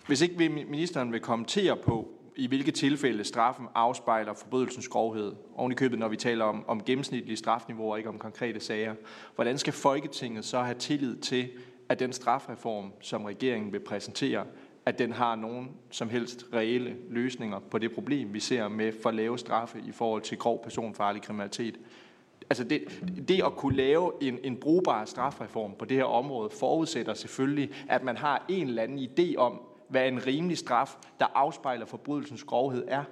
Hvis ikke ministeren vil kommentere på, i hvilke tilfælde straffen afspejler forbrydelsens grovhed, oven i købet, når vi taler om, om gennemsnitlige strafniveauer, ikke om konkrete sager, hvordan skal Folketinget så have tillid til, at den strafreform, som regeringen vil præsentere, at den har nogen som helst reelle løsninger på det problem, vi ser med for lave straffe i forhold til grov personfarlig kriminalitet. Altså det, det at kunne lave en, en brugbar strafreform på det her område forudsætter selvfølgelig, at man har en eller anden idé om, hvad en rimelig straf, der afspejler forbrydelsens grovhed, er.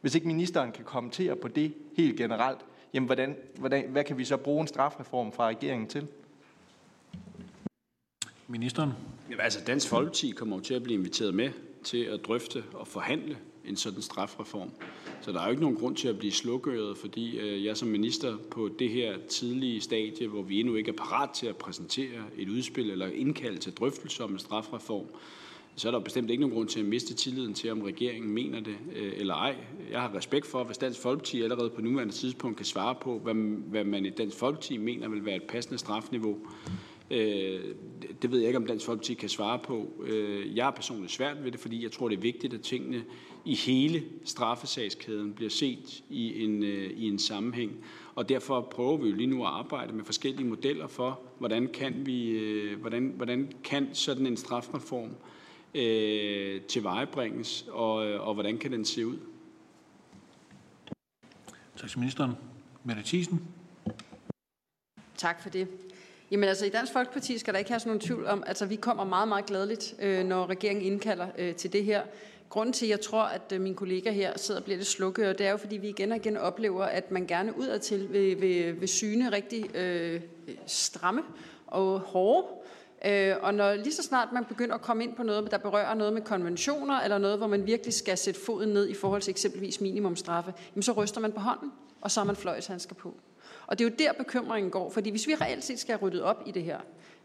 Hvis ikke ministeren kan kommentere på det helt generelt, jamen hvordan, hvordan, hvad kan vi så bruge en strafreform fra regeringen til? Ministeren? Jamen, altså Dansk Folkeparti kommer til at blive inviteret med til at drøfte og forhandle en sådan strafreform. Så der er jo ikke nogen grund til at blive slukøret, fordi øh, jeg som minister på det her tidlige stadie, hvor vi endnu ikke er parat til at præsentere et udspil eller indkalde til drøftelser om en strafreform, så er der bestemt ikke nogen grund til at miste tilliden til, om regeringen mener det øh, eller ej. Jeg har respekt for, hvis Dansk Folkeparti allerede på nuværende tidspunkt kan svare på, hvad, hvad man i Dansk Folkeparti mener vil være et passende strafniveau. Øh, det ved jeg ikke, om Dansk Folkeparti kan svare på. Øh, jeg er personligt svært ved det, fordi jeg tror, det er vigtigt, at tingene i hele straffesagskæden bliver set i en, øh, i en sammenhæng. Og derfor prøver vi jo lige nu at arbejde med forskellige modeller for, hvordan kan, vi, øh, hvordan, hvordan kan sådan en strafreform øh, tilvejebringes, og, og hvordan kan den se ud? Tak til ministeren. Mette Thiesen. Tak for det. Jamen altså, i Dansk Folkeparti skal der ikke have sådan nogen tvivl om, altså vi kommer meget, meget glædeligt, øh, når regeringen indkalder øh, til det her. Grunden til, at jeg tror, at øh, min kollega her sidder og bliver lidt slukket, det er jo, fordi vi igen og igen oplever, at man gerne udadtil vil, vil, vil syne rigtig øh, stramme og hårde Øh, og når lige så snart man begynder at komme ind på noget, der berører noget med konventioner, eller noget, hvor man virkelig skal sætte foden ned i forhold til eksempelvis minimumstraffe, jamen så ryster man på hånden, og så har man fløjshandsker på. Og det er jo der bekymringen går, fordi hvis vi reelt set skal have ryddet op i det her,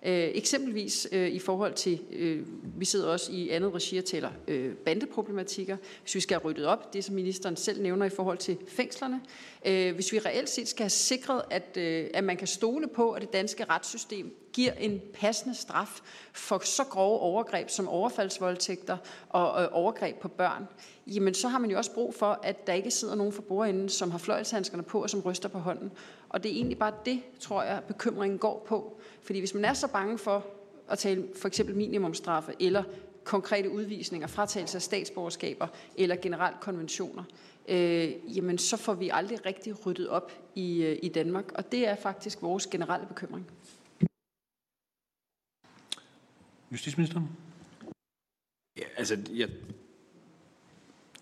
øh, eksempelvis øh, i forhold til, øh, vi sidder også i andet regi og taler øh, bandeproblematikker, hvis vi skal have ryddet op, det som ministeren selv nævner i forhold til fængslerne, øh, hvis vi reelt set skal have sikret, at, øh, at man kan stole på, at det danske retssystem giver en passende straf for så grove overgreb som overfaldsvoldtægter og øh, overgreb på børn, jamen så har man jo også brug for, at der ikke sidder nogen for bordenden, som har fløjlshandskerne på og som ryster på hånden. Og det er egentlig bare det, tror jeg, bekymringen går på. Fordi hvis man er så bange for at tale for eksempel minimumstraffe eller konkrete udvisninger, fratagelse af statsborgerskaber eller generelt konventioner, øh, jamen så får vi aldrig rigtig ryddet op i, øh, i Danmark. Og det er faktisk vores generelle bekymring. Justitsministeren? Ja, altså, jeg,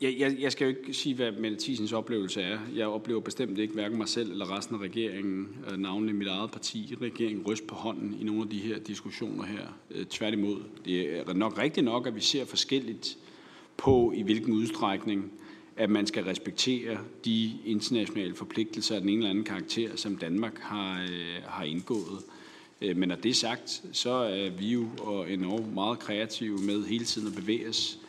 jeg, jeg, jeg skal jo ikke sige, hvad Mette Thiesens oplevelse er. Jeg oplever bestemt ikke hverken mig selv eller resten af regeringen, øh, navnlig mit eget parti, regeringen ryst på hånden i nogle af de her diskussioner her. Øh, tværtimod. Det er nok rigtigt nok, at vi ser forskelligt på, i hvilken udstrækning at man skal respektere de internationale forpligtelser af den ene eller anden karakter, som Danmark har, øh, har indgået. Øh, men når det er sagt, så er vi jo enormt meget kreative med hele tiden at bevæge os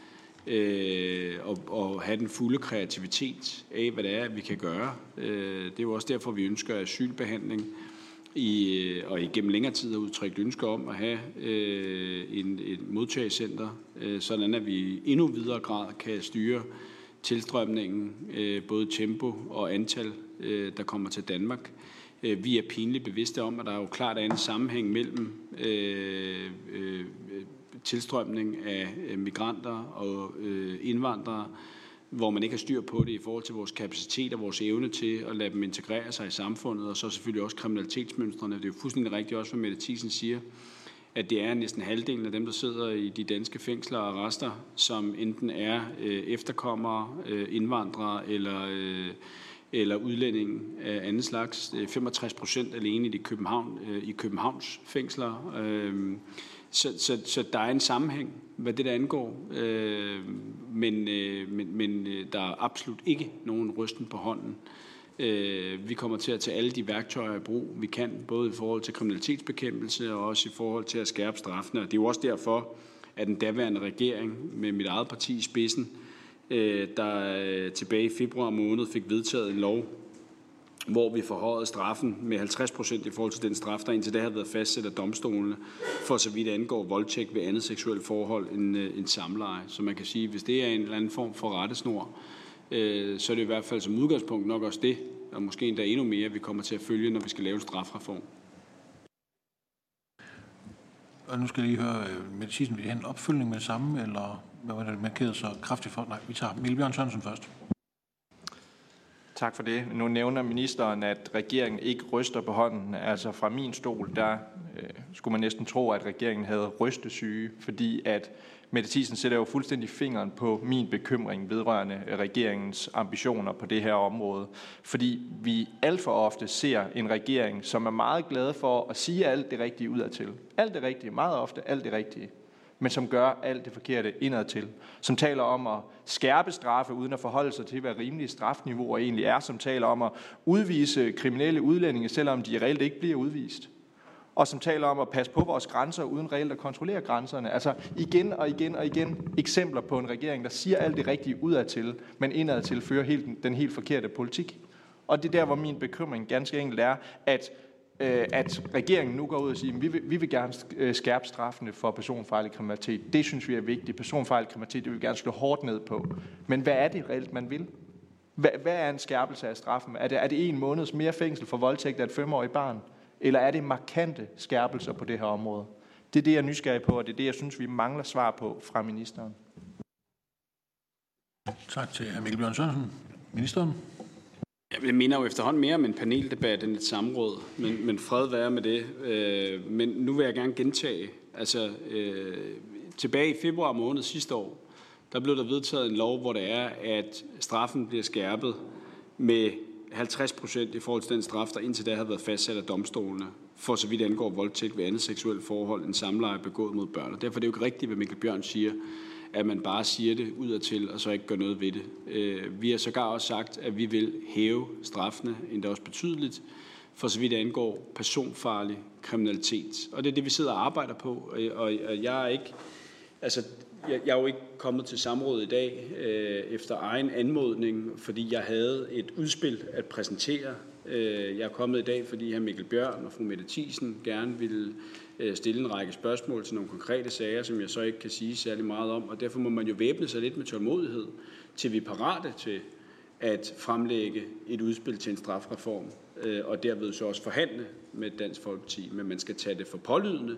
øh, og, og have den fulde kreativitet af, hvad det er, vi kan gøre. Øh, det er jo også derfor, vi ønsker asylbehandling i, øh, og igennem længere tid har udtrykt ønsker om at have øh, en, et modtagelsescenter, øh, sådan at vi i endnu videre grad kan styre tilstrømningen, øh, både tempo og antal, øh, der kommer til Danmark. Øh, vi er pinligt bevidste om, at der er jo klart er en sammenhæng mellem øh, øh, tilstrømning af øh, migranter og øh, indvandrere, hvor man ikke har styr på det i forhold til vores kapacitet og vores evne til at lade dem integrere sig i samfundet, og så selvfølgelig også kriminalitetsmønstrene. Det er jo fuldstændig rigtigt også, hvad Mette Thiesen siger, at det er næsten halvdelen af dem, der sidder i de danske fængsler og arrester, som enten er øh, efterkommere, øh, indvandrere eller øh, eller udlænding af anden slags. 65 procent alene i, de København, øh, i Københavns fængsler. Øh, så, så, så der er en sammenhæng, hvad det der angår. Øh, men, øh, men, men øh, der er absolut ikke nogen rysten på hånden. Øh, vi kommer til at tage alle de værktøjer i brug, vi kan, både i forhold til kriminalitetsbekæmpelse og også i forhold til at skærpe straffene. det er jo også derfor, at den daværende regering med mit eget parti i spidsen Øh, der tilbage i februar måned fik vedtaget en lov, hvor vi forhøjede straffen med 50 procent i forhold til den straf, der indtil det har været fastsat af domstolene, for så vidt angår voldtægt ved andet seksuelt forhold end, øh, end samleje. Så man kan sige, hvis det er en eller anden form for rettesnor, øh, så er det i hvert fald som udgangspunkt nok også det, og måske endda endnu mere, vi kommer til at følge, når vi skal lave en strafreform. Og nu skal jeg lige høre, med vil have en opfølgning med det samme, eller hvad var det markeret så kraftigt for? Nej, vi tager Mille Bjørn Sørensen først. Tak for det. Nu nævner ministeren, at regeringen ikke ryster på hånden. Altså fra min stol, der øh, skulle man næsten tro, at regeringen havde rystesyge, fordi at Mette Thiesen sætter jo fuldstændig fingeren på min bekymring vedrørende regeringens ambitioner på det her område. Fordi vi alt for ofte ser en regering, som er meget glad for at sige alt det rigtige udadtil. Alt det rigtige, meget ofte alt det rigtige men som gør alt det forkerte indadtil. Som taler om at skærpe straffe, uden at forholde sig til, hvad rimelige strafniveauer egentlig er. Som taler om at udvise kriminelle udlændinge, selvom de reelt ikke bliver udvist og som taler om at passe på vores grænser, uden reelt at kontrollere grænserne. Altså igen og igen og igen eksempler på en regering, der siger alt det rigtige udadtil, men indadtil fører helt, den helt forkerte politik. Og det er der, hvor min bekymring ganske enkelt er, at Øh, at regeringen nu går ud og siger, at vi vil, vi vil gerne øh, skærpe straffene for personfarlig kriminalitet. Det synes vi er vigtigt. Personfarlig kriminalitet, det vil vi gerne slå hårdt ned på. Men hvad er det reelt, man vil? Hvad, hvad er en skærpelse af straffen? Er det, er det en måneds mere fængsel for voldtægt af et femårigt barn? Eller er det markante skærpelser på det her område? Det er det, jeg er nysgerrig på, og det er det, jeg synes, vi mangler svar på fra ministeren. Tak til hr. Mikkel Bjørn Sørensen. Ministeren? Jeg minder jo efterhånden mere om en paneldebat end et samråd, men, men fred være med det. Øh, men nu vil jeg gerne gentage. Altså, øh, tilbage i februar måned sidste år, der blev der vedtaget en lov, hvor det er, at straffen bliver skærpet med 50 procent i forhold til den straf, der indtil da havde været fastsat af domstolene, for så vidt angår voldtægt ved andet seksuelt forhold end samleje begået mod børn. Og derfor er det jo ikke rigtigt, hvad Mikkel Bjørn siger, at man bare siger det udadtil, og så ikke gør noget ved det. Øh, vi har sågar også sagt, at vi vil hæve straffene, endda også betydeligt, for så vidt angår personfarlig kriminalitet. Og det er det, vi sidder og arbejder på, øh, og jeg er ikke... Altså, jeg, jeg er jo ikke kommet til samrådet i dag øh, efter egen anmodning, fordi jeg havde et udspil at præsentere. Øh, jeg er kommet i dag, fordi hr. Mikkel Bjørn og fru Mette Thiesen gerne ville øh, stille en række spørgsmål til nogle konkrete sager, som jeg så ikke kan sige særlig meget om. Og derfor må man jo væbne sig lidt med tålmodighed, til vi er parate til at fremlægge et udspil til en strafreform, øh, og derved så også forhandle med Dansk Folkeparti. Men man skal tage det for pålydende,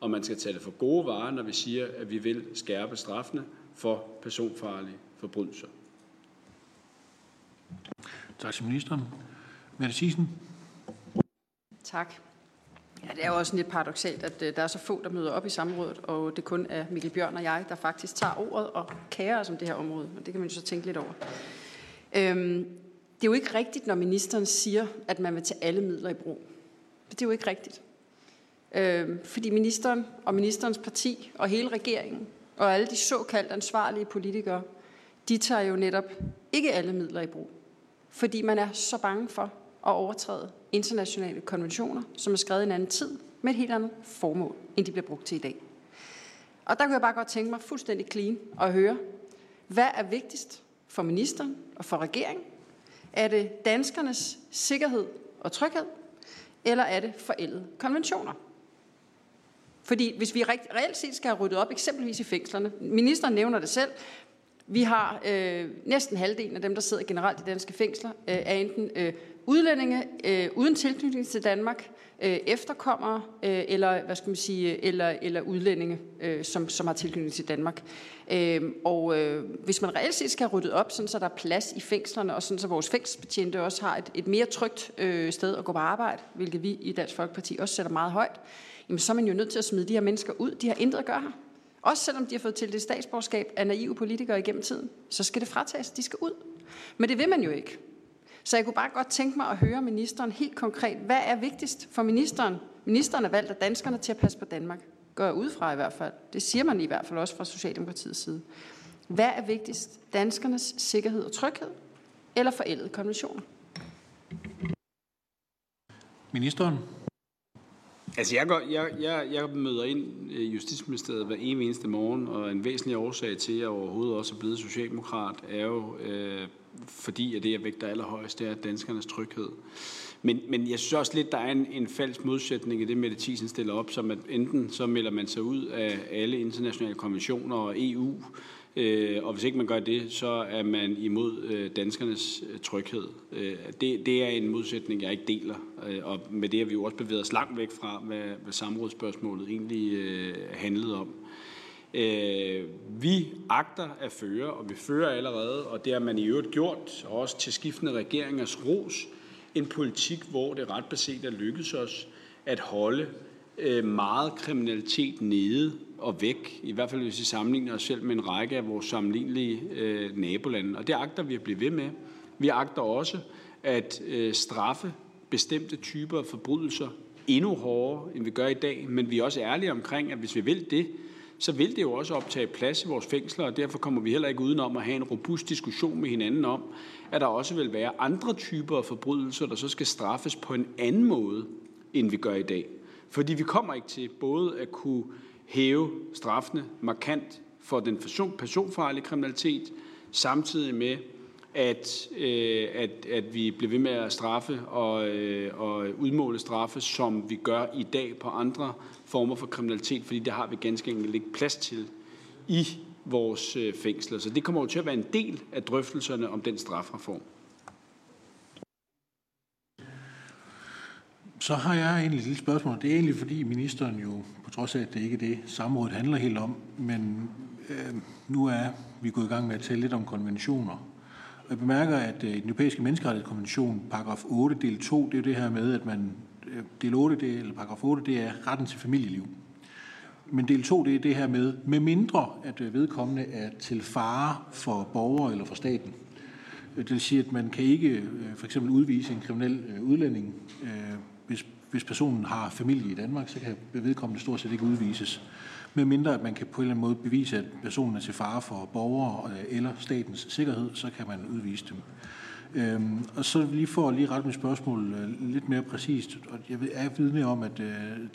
og man skal tage det for gode varer, når vi siger, at vi vil skærpe straffene for personfarlige forbrydelser. Tak til ministeren. Mette Thiesen. Tak. Ja, det er jo også lidt paradoxalt, at øh, der er så få, der møder op i samrådet, og det kun er Mikkel Bjørn og jeg, der faktisk tager ordet og kærer os om det her område. Og det kan man jo så tænke lidt over. Øhm, det er jo ikke rigtigt, når ministeren siger, at man vil tage alle midler i brug. Det er jo ikke rigtigt. Øhm, fordi ministeren og ministerens parti og hele regeringen og alle de såkaldt ansvarlige politikere, de tager jo netop ikke alle midler i brug. Fordi man er så bange for at overtræde internationale konventioner, som er skrevet i en anden tid, med et helt andet formål, end de bliver brugt til i dag. Og der kunne jeg bare godt tænke mig fuldstændig clean at høre, hvad er vigtigst for ministeren og for regeringen? Er det danskernes sikkerhed og tryghed, eller er det forældede konventioner? Fordi hvis vi reelt set skal have ryddet op, eksempelvis i fængslerne, ministeren nævner det selv, vi har øh, næsten halvdelen af dem, der sidder generelt i danske fængsler, øh, er enten øh, udlændinge øh, uden tilknytning til Danmark, øh, efterkommere øh, eller hvad skal man sige, eller eller udlændinge, øh, som som har tilknytning til Danmark. Øh, og øh, hvis man reelt set skal have ryddet op, sådan så der er plads i fængslerne, og sådan så vores fængselsbetjente også har et, et mere trygt øh, sted at gå på arbejde, hvilket vi i Dansk Folkeparti også sætter meget højt, jamen så er man jo nødt til at smide de her mennesker ud. De har intet at gøre her. Også selvom de har fået til det statsborgerskab af naive politikere igennem tiden, så skal det fratages. De skal ud. Men det vil man jo ikke. Så jeg kunne bare godt tænke mig at høre ministeren helt konkret, hvad er vigtigst for ministeren? Ministeren er valgt af danskerne til at passe på Danmark. Går jeg ud fra i hvert fald. Det siger man i hvert fald også fra Socialdemokratiets side. Hvad er vigtigst? Danskernes sikkerhed og tryghed eller forældede konventioner? Ministeren. Altså, jeg, går, jeg, jeg, jeg møder ind i Justitsministeriet hver en eneste morgen, og en væsentlig årsag til, at jeg overhovedet også er blevet socialdemokrat, er jo, øh, fordi at det, jeg vægter allerhøjst, det er danskernes tryghed. Men, men jeg synes også lidt, der er en, en falsk modsætning i det, Mette Thiesen stiller op, som at enten så melder man sig ud af alle internationale konventioner og EU, Øh, og hvis ikke man gør det, så er man imod øh, danskernes øh. øh det, det er en modsætning, jeg ikke deler, øh, og med det har vi jo også bevæget os langt væk fra, hvad, hvad samrådsspørgsmålet egentlig øh, handlede om. Øh, vi agter at føre, og vi fører allerede, og det har man i øvrigt gjort, også til skiftende regeringers ros, en politik, hvor det ret beset er lykkedes os at holde øh, meget kriminalitet nede og væk, i hvert fald hvis vi sammenligner os selv med en række af vores sammenlignelige øh, nabolande. Og det agter vi at blive ved med. Vi agter også at øh, straffe bestemte typer af forbrydelser endnu hårdere, end vi gør i dag. Men vi er også ærlige omkring, at hvis vi vil det, så vil det jo også optage plads i vores fængsler, og derfor kommer vi heller ikke udenom at have en robust diskussion med hinanden om, at der også vil være andre typer af forbrydelser, der så skal straffes på en anden måde, end vi gør i dag. Fordi vi kommer ikke til både at kunne hæve straffene markant for den personfarlige kriminalitet, samtidig med, at, øh, at, at vi bliver ved med at straffe og, øh, og udmåle straffe, som vi gør i dag på andre former for kriminalitet, fordi det har vi ganske enkelt ikke plads til i vores øh, fængsler. Så det kommer jo til at være en del af drøftelserne om den strafreform. Så har jeg egentlig et lille spørgsmål. Det er egentlig fordi ministeren jo, på trods af at det ikke er det, samrådet handler helt om, men øh, nu er vi gået i gang med at tale lidt om konventioner. Og jeg bemærker, at øh, i den europæiske menneskerettighedskonvention, paragraf 8, del 2, det er det her med, at man, øh, del 8, det, eller paragraf 8, det er retten til familieliv. Men del 2, det er det her med, med mindre at øh, vedkommende er til fare for borgere eller for staten. Det vil sige, at man kan ikke for eksempel udvise en kriminel udlænding, hvis, hvis personen har familie i Danmark, så kan vedkommende stort set ikke udvises med mindre at man kan på en eller anden måde bevise, at personen er til fare for borgere øh, eller statens sikkerhed, så kan man udvise dem. Øhm, og så lige for at lige rette mit spørgsmål øh, lidt mere præcist, og jeg er vidne om, at øh,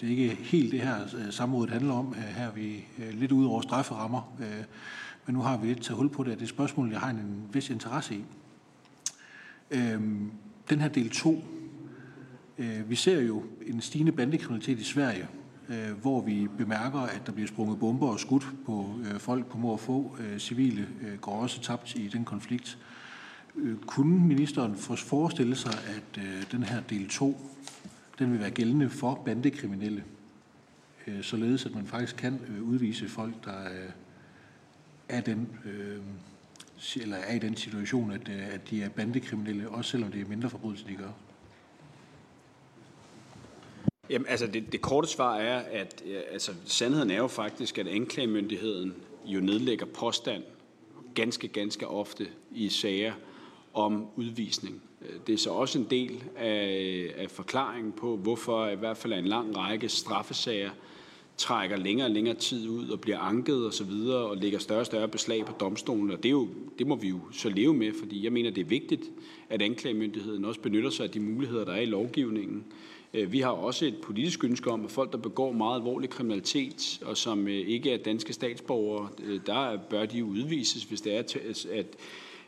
det ikke er helt det her øh, samrådet handler om. Øh, her er vi øh, lidt ude over strafferammer, øh, men nu har vi lidt taget hul på det, og det er et spørgsmål, jeg har en, en vis interesse i. Øhm, den her del 2, Øh, vi ser jo en stigende bandekriminalitet i Sverige, øh, hvor vi bemærker, at der bliver sprunget bomber og skudt på øh, folk på mor og få. Civile går også tabt i den konflikt. Kunne ministeren forestille sig, at den her del 2, den vil være gældende for bandekriminelle, således at man faktisk kan udvise folk, der er den... Eller er i den situation, at, at de er bandekriminelle, også selvom det er mindre forbrydelser, de gør? Jamen, altså det, det korte svar er, at altså, sandheden er jo faktisk, at anklagemyndigheden jo nedlægger påstand ganske, ganske ofte i sager om udvisning. Det er så også en del af, af forklaringen på, hvorfor i hvert fald en lang række straffesager trækker længere og længere tid ud og bliver anket og så videre og lægger større og større beslag på domstolen. Og det, er jo, det må vi jo så leve med, fordi jeg mener, det er vigtigt, at anklagemyndigheden også benytter sig af de muligheder, der er i lovgivningen Øh, Øh, vi har også et politisk ønske om, at folk, der begår meget alvorlig kriminalitet, og som øh, ikke er danske statsborgere, øh, der bør de udvises, hvis det er, at,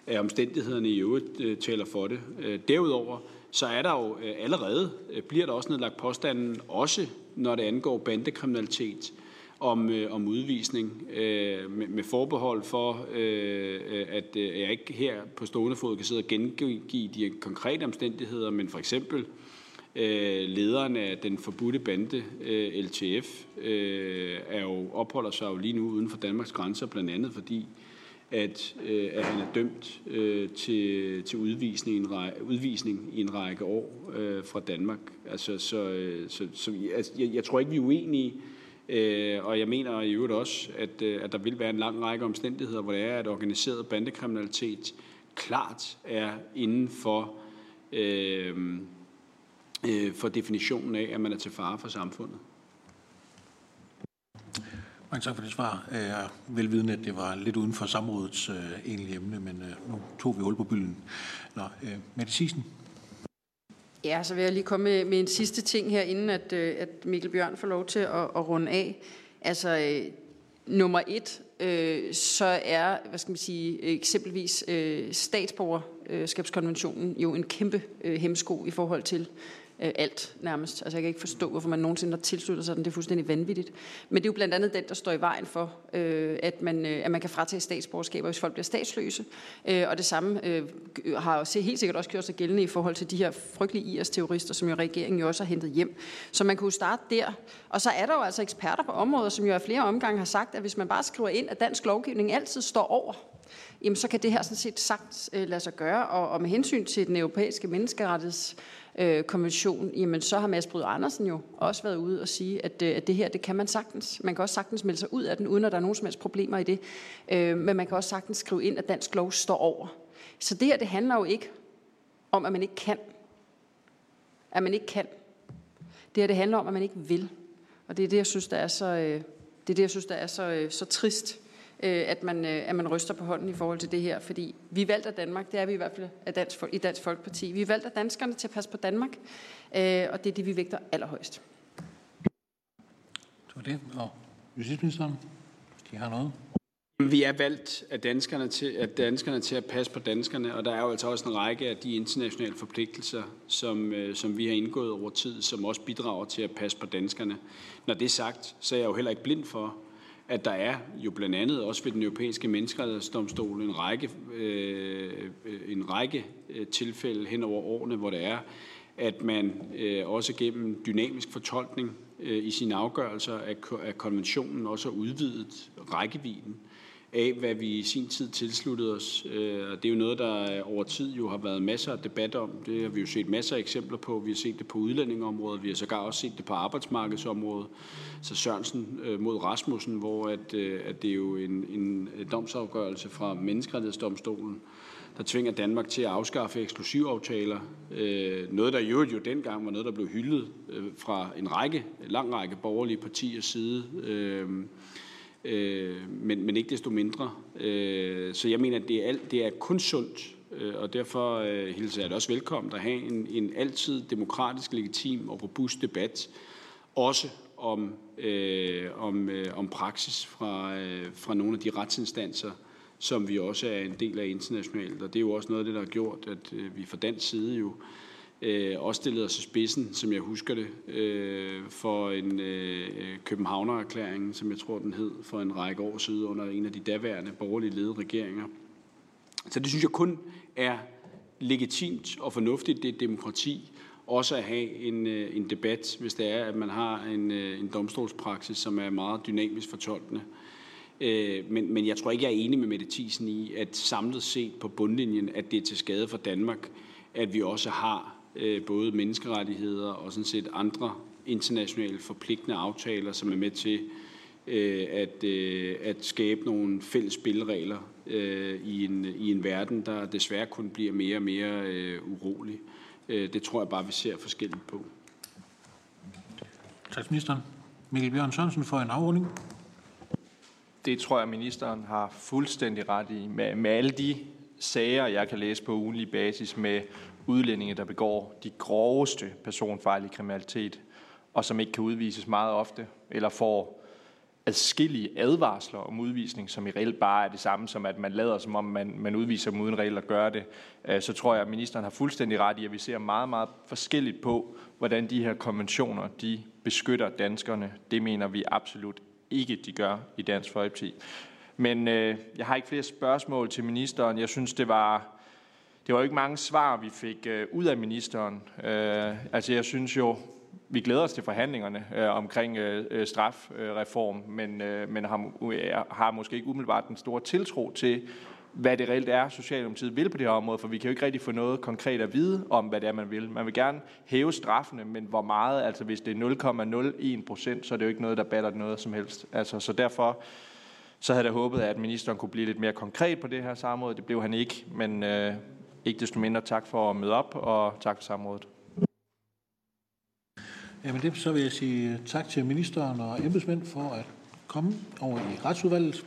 at omstændighederne i øvrigt taler for det. Derudover så er der jo allerede, bliver der også nedlagt påstanden, også når det angår bandekriminalitet, om, om udvisning med, med forbehold for, at jeg ikke her på stående fod kan sidde og gengive de konkrete omstændigheder, men for eksempel Øh, lederen af den forbudte bande, øh, LTF, øh, er jo, opholder sig jo lige nu uden for Danmarks grænser, blandt andet fordi, at, øh, at han er dømt øh, til, til udvisning, en række, udvisning i en række år øh, fra Danmark. Altså, så, øh, så, så altså, jeg, jeg tror ikke, vi er uenige, øh, og jeg mener i øvrigt også, at, øh, at der vil være en lang række omstændigheder, hvor det er, at organiseret bandekriminalitet klart er inden for... Øh, øh, for definitionen af, at man er til fare for samfundet. Mange tak for det svar. Jeg er velvidende, at det var lidt uden for samrådets øh, egentlige emne, men øh, nu tog vi hul på bylden. Nå, øh, Mette Sisen. Ja, så vil jeg lige komme med, med en sidste ting her, inden at, øh, at Mikkel Bjørn får lov til at, at runde af. Altså, øh, nummer et, øh, så er, hvad skal man sige, eksempelvis øh, statsborgerskabskonventionen jo en kæmpe øh, hemsko i forhold til øh, alt nærmest. Altså jeg kan ikke forstå, hvorfor man nogensinde har tilsluttet sig den. Det er fuldstændig vanvittigt. Men det er jo blandt andet den, der står i vejen for, øh, at, man, øh, at man kan fratage statsborgerskaber, hvis folk bliver statsløse. Øh, og det samme øh, har også helt sikkert også gjort sig gældende i forhold til de her frygtelige IS-terrorister, som jo regeringen jo også har hentet hjem. Så man kunne starte der. Og så er der jo altså eksperter på området, som jo af flere omgange har sagt, at hvis man bare skriver ind, at dansk lovgivning altid står over jamen så kan det her sådan set sagt øh, lade sig gøre. Og, og med hensyn til den europæiske menneskerettigheds øh, konvention, jamen så har Mads Bryder Andersen jo også været ude og sige, at, øh, at det her, det kan man sagtens. Man kan også sagtens melde sig ud af den, uden at der er nogen som helst problemer i det. Øh, men man kan også sagtens skrive ind, at dansk lov står over. Så det her, det handler jo ikke om, at man ikke kan. At man ikke kan. Det her, det handler om, at man ikke vil. Og det er det, jeg synes, der er så, øh, Det er det, jeg synes, der er så, øh, så trist, øh, at man, øh, at man ryster på hånden i forhold til det her. Fordi vi valgt af Danmark, det er vi i hvert fald af Dansk, i Dansk Folkeparti. Vi valgt af danskerne til at passe på Danmark, øh, og det er det, vi vægter allerhøjst. Det var det. Og justitsministeren, de har noget. Vi er valgt af danskerne, til, af danskerne til at passe på danskerne, og der er jo altså også en række af de internationale forpligtelser, som, øh, som vi har indgået over tid, som også bidrager til at passe på danskerne. Når det er sagt, så er jeg jo heller ikke blind for, at der er jo blandt andet også ved den europæiske menneskerettighedsdomstol en række, øh, en række øh, tilfælde hen over årene, hvor det er, at man øh, også gennem dynamisk fortolkning øh, i sine afgørelser af, af konventionen også har udvidet rækkevidden af, hvad vi i sin tid tilsluttede os. Øh, og det er jo noget, der øh, over tid jo har været masser af debat om. Det har vi jo set masser af eksempler på. Vi har set det på udlændingeområdet, vi har sågar også set det på arbejdsmarkedsområdet. Så Sørensen øh, mod Rasmussen, hvor at, at det er jo en, en domsafgørelse fra Menneskerettighedsdomstolen, der tvinger Danmark til at afskaffe eksklusivaftaler. noget, der i øvrigt jo dengang var noget, der blev hyldet fra en række, lang række borgerlige partiers side øh, men, men ikke desto mindre. Øh, så jeg mener, at det er, alt, det er kun sundt, øh, og derfor øh, hilser jeg det også velkommen at have en, en altid demokratisk, legitim og robust debat, også om, øh, om, øh, om praksis fra, øh, fra nogle af de retsinstanser, som vi også er en del af internationalt. Og det er jo også noget af det, der har gjort, at øh, vi fra dansk side jo øh, Øh, også stillede os i spidsen, som jeg husker det, øh, for en øh, Københavner-erklæring, som jeg tror, den hed, for en række år siden under en af de daværende borgerlige ledede regeringer. Så det synes jeg kun er legitimt og fornuftigt, det er demokrati, også at have en, øh, en debat, hvis det er, at man har en, øh, en domstolspraksis, som er meget dynamisk fortolkende. Øh, men, men jeg tror ikke, jeg er enig med Mette Thiesen i, at samlet set på bundlinjen, at det er til skade for Danmark, at vi også har både menneskerettigheder og sådan set andre internationale forpligtende aftaler, som er med til øh, at, øh, at skabe nogle fælles spilleregler øh, i, en, i en verden, der desværre kun bliver mere og mere øh, urolig. Øh, det tror jeg bare, vi ser forskelligt på. Statsministeren. Mikkel Bjørn Sørensen for en afrunding. Det tror jeg, ministeren har fuldstændig ret i. Med, med alle de sager, jeg kan læse på ugenlig basis med udlændinge, der begår de groveste personfarlige kriminalitet, og som ikke kan udvises meget ofte, eller får adskillige advarsler om udvisning, som i reelt bare er det samme som, at man lader som om, man, man udviser dem uden reelt at gøre det, øh, så tror jeg, at ministeren har fuldstændig ret i, at vi ser meget, meget forskelligt på, hvordan de her konventioner, de beskytter danskerne. Det mener vi absolut ikke, de gør i Dansk Folkeparti. Men øh, jeg har ikke flere spørgsmål til ministeren. Jeg synes, det var det var jo ikke mange svar, vi fik øh, ud af ministeren. Øh, altså jeg synes jo, vi glæder os til forhandlingerne øh, omkring øh, øh strafreform, men, øh, men har, har måske ikke umiddelbart den store tiltro til, hvad det reelt er, Socialdemokratiet vil på det her område, for vi kan jo ikke rigtig få noget konkret at vide om, hvad det er, man vil. Man vil gerne hæve straffene, men hvor meget, altså hvis det er 0,01 procent, så er det jo ikke noget, der batter noget som helst. Altså, så derfor så havde jeg håbet, at ministeren kunne blive lidt mere konkret på det her samråd. Det blev han ikke, men, øh, ikke desto mindre tak for at møde op, og tak for samrådet. Jamen det, så vil jeg sige tak til ministeren og embedsmænd for at komme over i retsudvalget.